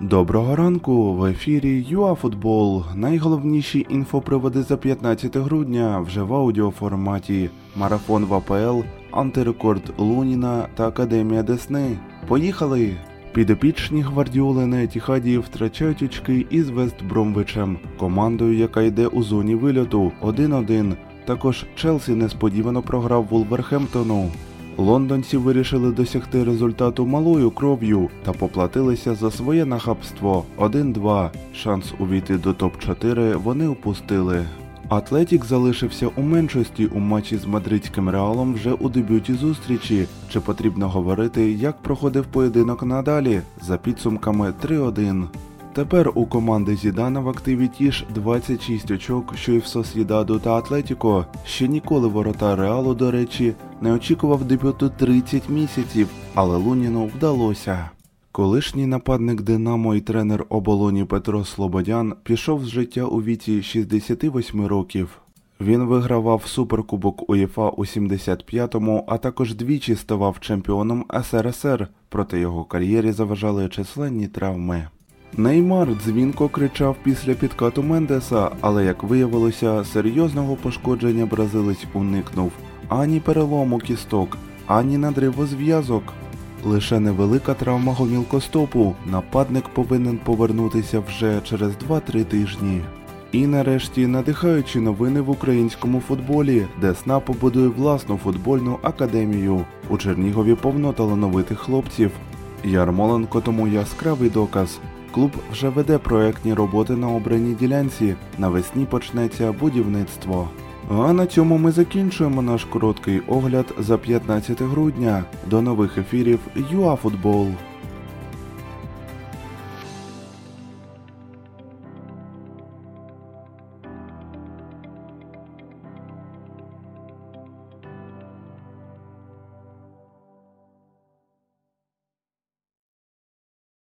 Доброго ранку в ефірі ЮАФутбол. Найголовніші інфоприводи за 15 грудня вже в аудіоформаті. Марафон в АПЛ, антирекорд Луніна та Академія Десни. Поїхали! Підопічні гвардіоли на Етіхаді втрачають очки із Вестбромвичем, командою, яка йде у зоні вильоту 1-1. Також Челсі несподівано програв Вулверхемптону. Лондонці вирішили досягти результату малою кров'ю та поплатилися за своє нахабство 1-2. Шанс увійти до топ-4 вони упустили. Атлетік залишився у меншості у матчі з мадридським реалом вже у дебюті зустрічі. Чи потрібно говорити, як проходив поєдинок надалі за підсумками 3-1. Тепер у команди Зідана в активі ті ж 26 очок, що і в Сос'єдаду та Атлетіко. Ще ніколи ворота Реалу, до речі, не очікував дебюту 30 місяців, але Луніну вдалося. Колишній нападник Динамо і тренер оболоні Петро Слободян пішов з життя у віці 68 років. Він вигравав суперкубок УЄФА у 75-му, а також двічі ставав чемпіоном СРСР, проте його кар'єрі заважали численні травми. Неймар дзвінко кричав після підкату Мендеса, але як виявилося, серйозного пошкодження бразилець уникнув ані перелому кісток, ані надриву зв'язок. Лише невелика травма гомілкостопу. Нападник повинен повернутися вже через 2-3 тижні. І нарешті надихаючі новини в українському футболі, де СНА побудує власну футбольну академію. У Чернігові повно талановитих хлопців. Ярмоленко тому яскравий доказ. Клуб вже веде проектні роботи на обраній ділянці. Навесні почнеться будівництво. А на цьому ми закінчуємо наш короткий огляд за 15 грудня. До нових ефірів ЮАФутбол.